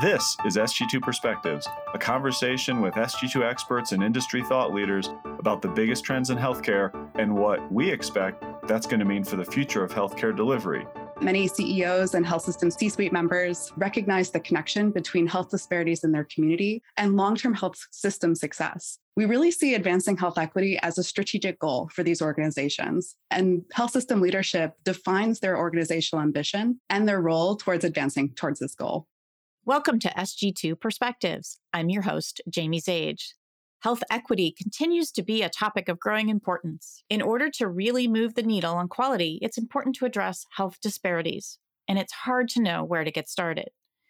This is SG2 Perspectives, a conversation with SG2 experts and industry thought leaders about the biggest trends in healthcare and what we expect that's going to mean for the future of healthcare delivery. Many CEOs and health system C suite members recognize the connection between health disparities in their community and long term health system success. We really see advancing health equity as a strategic goal for these organizations. And health system leadership defines their organizational ambition and their role towards advancing towards this goal. Welcome to SG2 Perspectives. I'm your host, Jamie Zage. Health equity continues to be a topic of growing importance. In order to really move the needle on quality, it's important to address health disparities, and it's hard to know where to get started.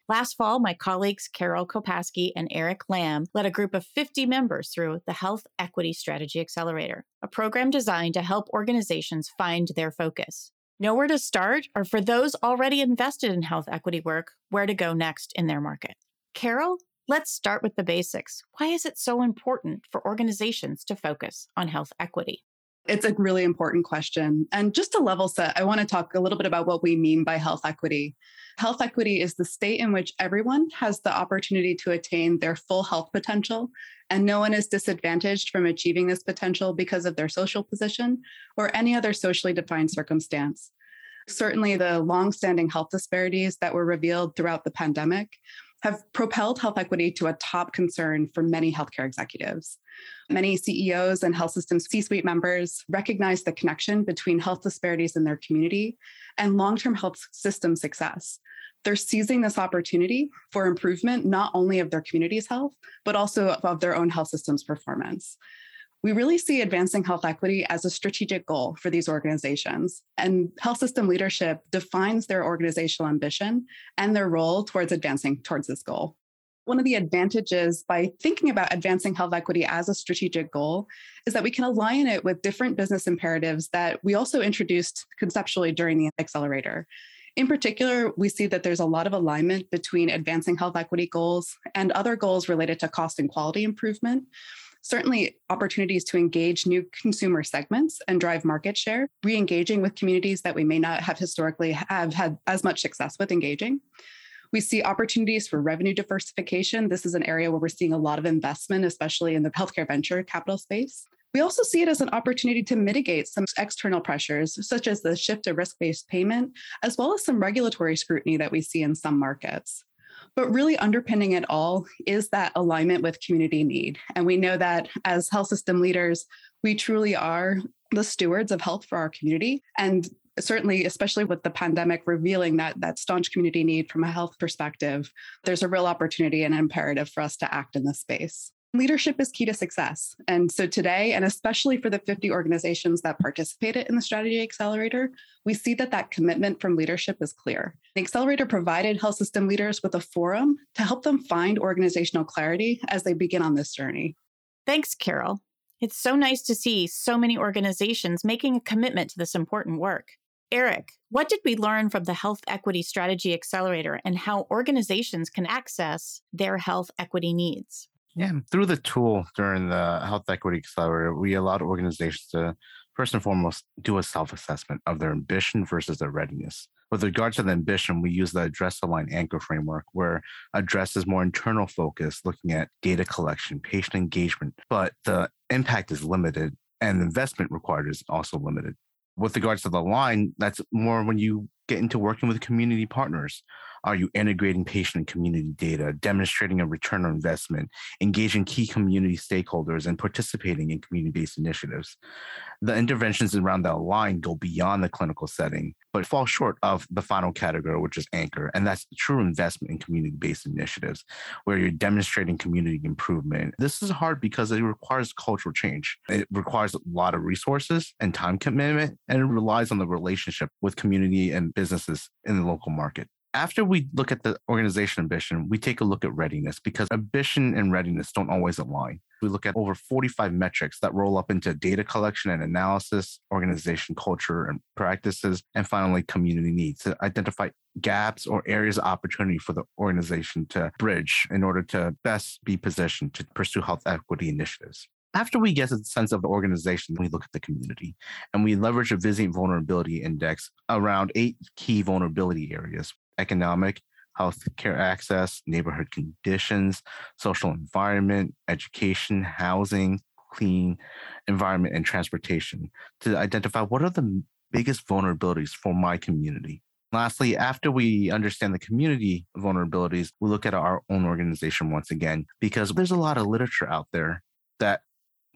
Last fall, my colleagues Carol Kopaski and Eric Lamb led a group of 50 members through the Health Equity Strategy Accelerator, a program designed to help organizations find their focus know where to start, or for those already invested in health equity work, where to go next in their market. Carol, let's start with the basics. Why is it so important for organizations to focus on health equity? It's a really important question. And just to level set, I want to talk a little bit about what we mean by health equity. Health equity is the state in which everyone has the opportunity to attain their full health potential, and no one is disadvantaged from achieving this potential because of their social position or any other socially defined circumstance. Certainly, the longstanding health disparities that were revealed throughout the pandemic have propelled health equity to a top concern for many healthcare executives. Many CEOs and health system C suite members recognize the connection between health disparities in their community and long term health system success. They're seizing this opportunity for improvement, not only of their community's health, but also of their own health system's performance. We really see advancing health equity as a strategic goal for these organizations. And health system leadership defines their organizational ambition and their role towards advancing towards this goal. One of the advantages by thinking about advancing health equity as a strategic goal is that we can align it with different business imperatives that we also introduced conceptually during the accelerator. In particular, we see that there's a lot of alignment between advancing health equity goals and other goals related to cost and quality improvement certainly opportunities to engage new consumer segments and drive market share, re-engaging with communities that we may not have historically have had as much success with engaging. We see opportunities for revenue diversification. This is an area where we're seeing a lot of investment, especially in the healthcare venture capital space. We also see it as an opportunity to mitigate some external pressures, such as the shift to risk based payment, as well as some regulatory scrutiny that we see in some markets. But really underpinning it all is that alignment with community need. And we know that as health system leaders, we truly are the stewards of health for our community. And certainly, especially with the pandemic revealing that, that staunch community need from a health perspective, there's a real opportunity and imperative for us to act in this space. Leadership is key to success. And so today, and especially for the 50 organizations that participated in the Strategy Accelerator, we see that that commitment from leadership is clear. The Accelerator provided health system leaders with a forum to help them find organizational clarity as they begin on this journey. Thanks, Carol. It's so nice to see so many organizations making a commitment to this important work. Eric, what did we learn from the Health Equity Strategy Accelerator and how organizations can access their health equity needs? Yeah, through the tool during the Health Equity Accelerator, we allowed organizations to first and foremost do a self assessment of their ambition versus their readiness. With regards to the ambition, we use the address aligned anchor framework, where address is more internal focus, looking at data collection, patient engagement, but the impact is limited and the investment required is also limited. With regards to the line, that's more when you get into working with community partners are you integrating patient and community data, demonstrating a return on investment, engaging key community stakeholders, and participating in community based initiatives? The interventions around that line go beyond the clinical setting, but fall short of the final category, which is anchor. And that's true investment in community based initiatives where you're demonstrating community improvement. This is hard because it requires cultural change. It requires a lot of resources and time commitment, and it relies on the relationship with community and businesses in the local market after we look at the organization ambition, we take a look at readiness because ambition and readiness don't always align. We look at over 45 metrics that roll up into data collection and analysis, organization culture and practices, and finally, community needs to identify gaps or areas of opportunity for the organization to bridge in order to best be positioned to pursue health equity initiatives. After we get a sense of the organization, we look at the community and we leverage a Vizient vulnerability index around eight key vulnerability areas economic, healthcare access, neighborhood conditions, social environment, education, housing, clean environment, and transportation to identify what are the biggest vulnerabilities for my community. Lastly, after we understand the community vulnerabilities, we look at our own organization once again, because there's a lot of literature out there that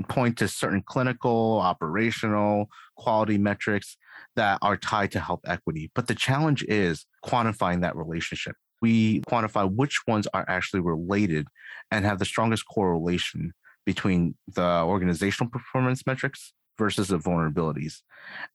point to certain clinical, operational, quality metrics that are tied to health equity. But the challenge is quantifying that relationship. We quantify which ones are actually related and have the strongest correlation between the organizational performance metrics versus the vulnerabilities.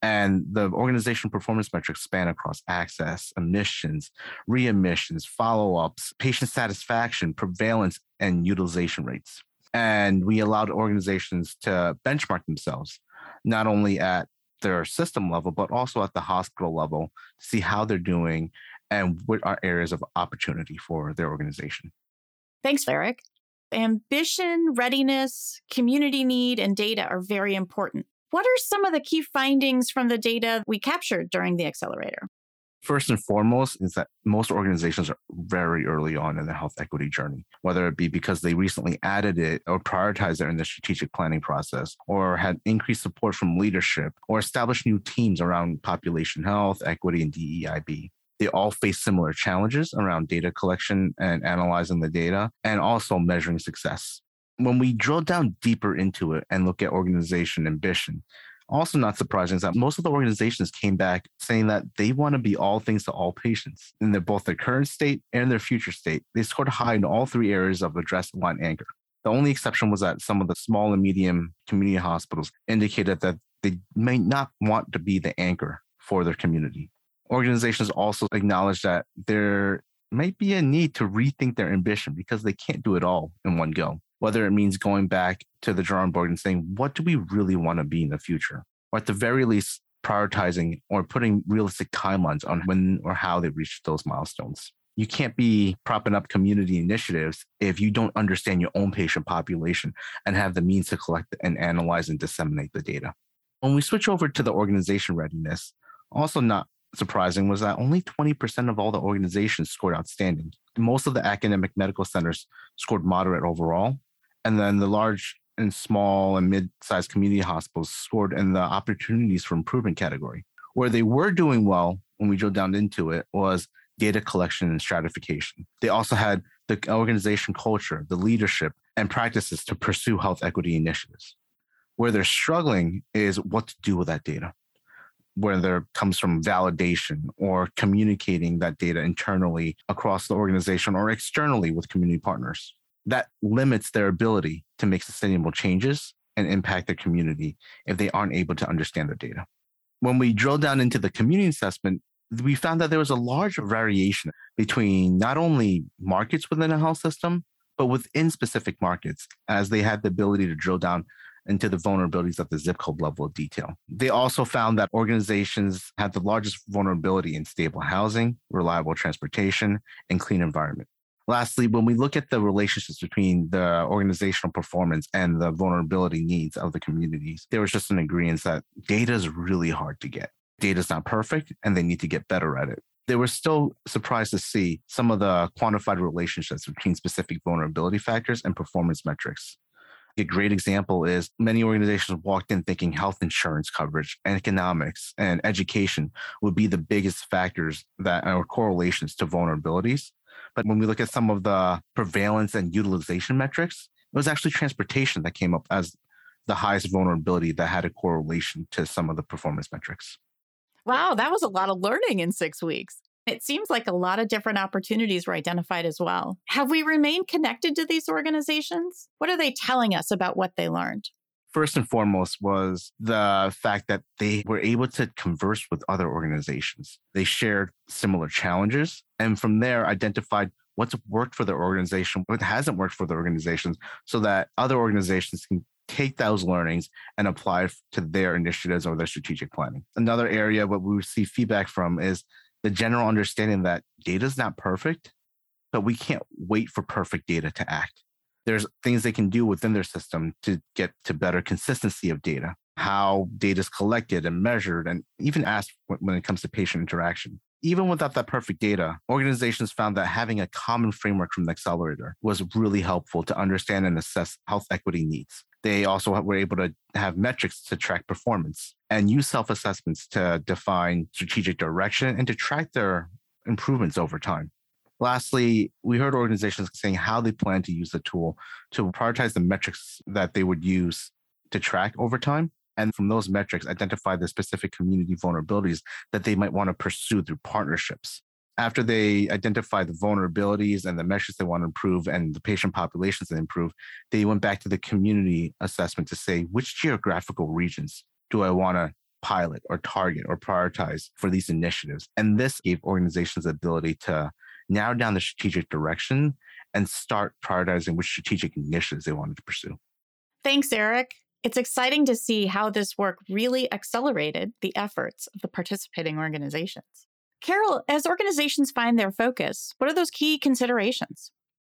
And the organizational performance metrics span across access, admissions, readmissions, follow ups, patient satisfaction, prevalence, and utilization rates. And we allowed organizations to benchmark themselves, not only at their system level, but also at the hospital level to see how they're doing and what are areas of opportunity for their organization. Thanks, Eric. Ambition, readiness, community need, and data are very important. What are some of the key findings from the data we captured during the accelerator? First and foremost is that most organizations are very early on in their health equity journey, whether it be because they recently added it or prioritized it in the strategic planning process, or had increased support from leadership, or established new teams around population health, equity, and DEIB they all face similar challenges around data collection and analyzing the data and also measuring success. When we drill down deeper into it and look at organization ambition, also not surprising is that most of the organizations came back saying that they want to be all things to all patients in their, both their current state and their future state. They scored high in all three areas of address align anchor. The only exception was that some of the small and medium community hospitals indicated that they may not want to be the anchor for their community organizations also acknowledge that there might be a need to rethink their ambition because they can't do it all in one go. Whether it means going back to the drawing board and saying, what do we really want to be in the future? Or at the very least, prioritizing or putting realistic timelines on when or how they reach those milestones. You can't be propping up community initiatives if you don't understand your own patient population and have the means to collect and analyze and disseminate the data. When we switch over to the organization readiness, also not surprising was that only 20% of all the organizations scored outstanding. Most of the academic medical centers scored moderate overall. And then the large and small and mid sized community hospitals scored in the opportunities for improvement category. Where they were doing well when we drilled down into it was data collection and stratification. They also had the organization culture, the leadership, and practices to pursue health equity initiatives. Where they're struggling is what to do with that data whether it comes from validation or communicating that data internally across the organization or externally with community partners. That limits their ability to make sustainable changes and impact their community if they aren't able to understand their data. When we drill down into the community assessment, we found that there was a large variation between not only markets within a health system, but within specific markets, as they had the ability to drill down into the vulnerabilities at the zip code level of detail. They also found that organizations had the largest vulnerability in stable housing, reliable transportation, and clean environment. Lastly, when we look at the relationships between the organizational performance and the vulnerability needs of the communities, there was just an agreement that data is really hard to get. Data is not perfect and they need to get better at it. They were still surprised to see some of the quantified relationships between specific vulnerability factors and performance metrics. A great example is many organizations walked in thinking health insurance coverage, and economics, and education would be the biggest factors that are correlations to vulnerabilities. But when we look at some of the prevalence and utilization metrics, it was actually transportation that came up as the highest vulnerability that had a correlation to some of the performance metrics. Wow, that was a lot of learning in six weeks. It seems like a lot of different opportunities were identified as well. Have we remained connected to these organizations? What are they telling us about what they learned? First and foremost was the fact that they were able to converse with other organizations. They shared similar challenges and from there identified what's worked for their organization, what hasn't worked for their organizations, so that other organizations can take those learnings and apply to their initiatives or their strategic planning. Another area what we receive feedback from is the general understanding that data is not perfect, but we can't wait for perfect data to act. There's things they can do within their system to get to better consistency of data, how data is collected and measured, and even asked when it comes to patient interaction. even without that perfect data, organizations found that having a common framework from the accelerator was really helpful to understand and assess health equity needs. They also were able to have metrics to track performance and use self assessments to define strategic direction and to track their improvements over time. Lastly, we heard organizations saying how they plan to use the tool to prioritize the metrics that they would use to track over time. And from those metrics, identify the specific community vulnerabilities that they might want to pursue through partnerships. After they identify the vulnerabilities and the measures they want to improve and the patient populations they improve, they went back to the community assessment to say which geographical regions do I want to pilot or target or prioritize for these initiatives. And this gave organizations the ability to narrow down the strategic direction and start prioritizing which strategic initiatives they wanted to pursue. Thanks, Eric. It's exciting to see how this work really accelerated the efforts of the participating organizations. Carol, as organizations find their focus, what are those key considerations?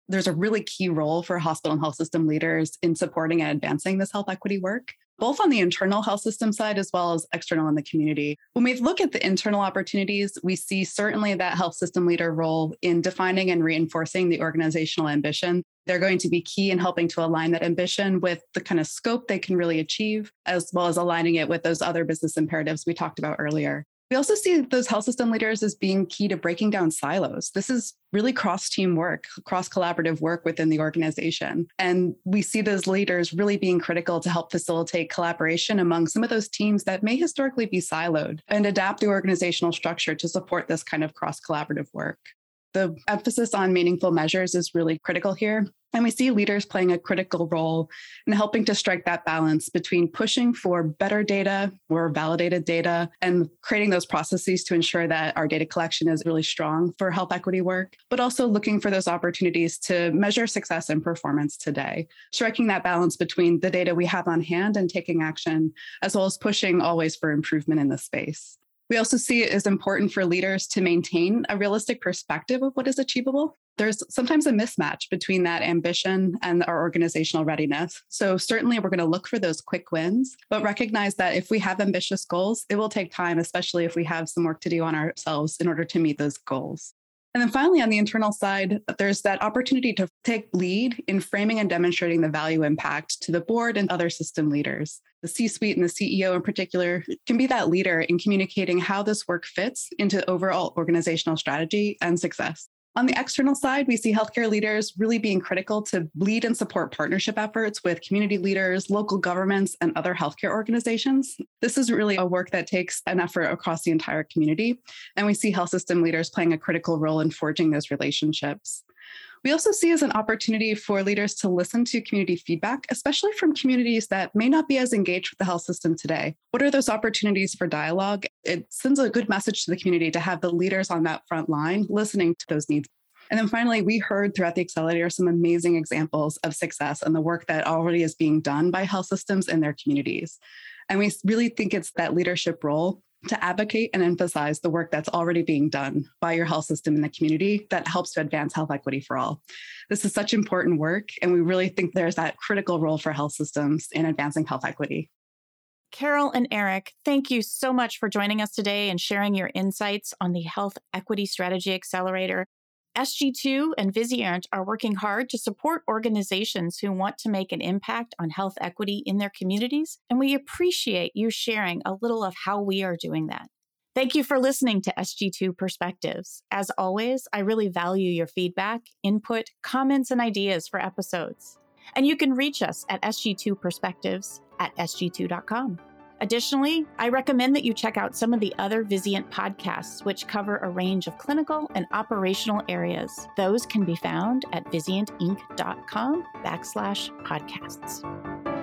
There's a really key role for hospital and health system leaders in supporting and advancing this health equity work both on the internal health system side as well as external in the community. When we look at the internal opportunities, we see certainly that health system leader role in defining and reinforcing the organizational ambition. They're going to be key in helping to align that ambition with the kind of scope they can really achieve, as well as aligning it with those other business imperatives we talked about earlier. We also see those health system leaders as being key to breaking down silos. This is really cross team work, cross collaborative work within the organization. And we see those leaders really being critical to help facilitate collaboration among some of those teams that may historically be siloed and adapt the organizational structure to support this kind of cross collaborative work. The emphasis on meaningful measures is really critical here. And we see leaders playing a critical role in helping to strike that balance between pushing for better data or validated data and creating those processes to ensure that our data collection is really strong for health equity work, but also looking for those opportunities to measure success and performance today, striking that balance between the data we have on hand and taking action, as well as pushing always for improvement in the space. We also see it as important for leaders to maintain a realistic perspective of what is achievable. There's sometimes a mismatch between that ambition and our organizational readiness. So, certainly, we're going to look for those quick wins, but recognize that if we have ambitious goals, it will take time, especially if we have some work to do on ourselves in order to meet those goals. And then finally, on the internal side, there's that opportunity to take lead in framing and demonstrating the value impact to the board and other system leaders. The C suite and the CEO in particular can be that leader in communicating how this work fits into overall organizational strategy and success. On the external side, we see healthcare leaders really being critical to lead and support partnership efforts with community leaders, local governments, and other healthcare organizations. This is really a work that takes an effort across the entire community. And we see health system leaders playing a critical role in forging those relationships. We also see as an opportunity for leaders to listen to community feedback, especially from communities that may not be as engaged with the health system today. What are those opportunities for dialogue? It sends a good message to the community to have the leaders on that front line listening to those needs. And then finally, we heard throughout the accelerator some amazing examples of success and the work that already is being done by health systems in their communities. And we really think it's that leadership role to advocate and emphasize the work that's already being done by your health system in the community that helps to advance health equity for all. This is such important work, and we really think there's that critical role for health systems in advancing health equity. Carol and Eric, thank you so much for joining us today and sharing your insights on the Health Equity Strategy Accelerator. SG2 and Vizient are working hard to support organizations who want to make an impact on health equity in their communities, and we appreciate you sharing a little of how we are doing that. Thank you for listening to SG2 Perspectives. As always, I really value your feedback, input, comments, and ideas for episodes. And you can reach us at SG2 Perspectives at sg2.com. Additionally, I recommend that you check out some of the other Vizient podcasts, which cover a range of clinical and operational areas. Those can be found at vizientinc.com backslash podcasts.